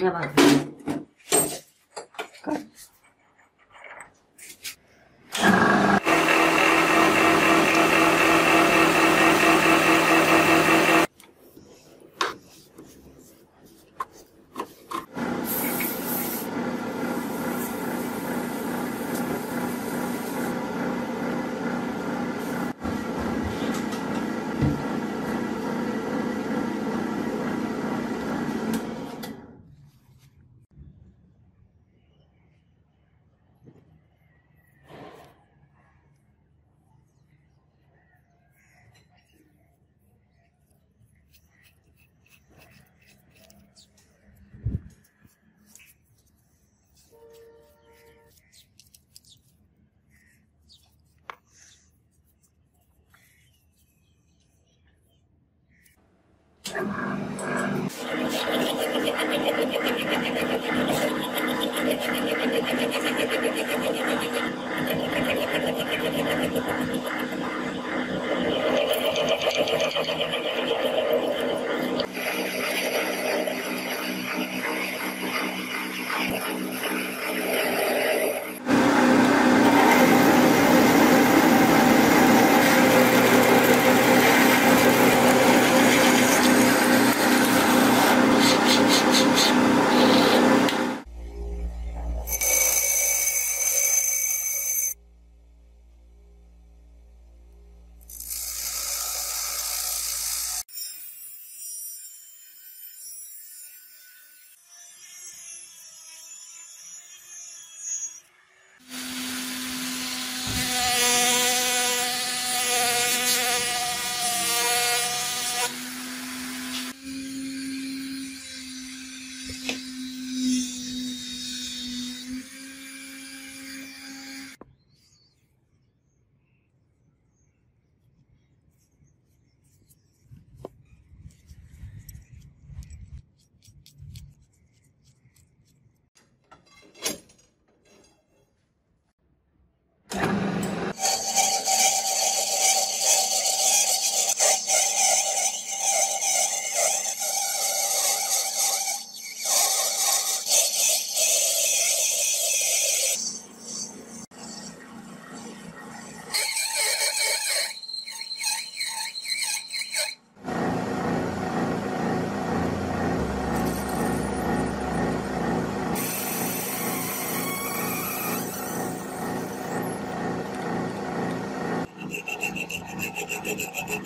你要不要よかった。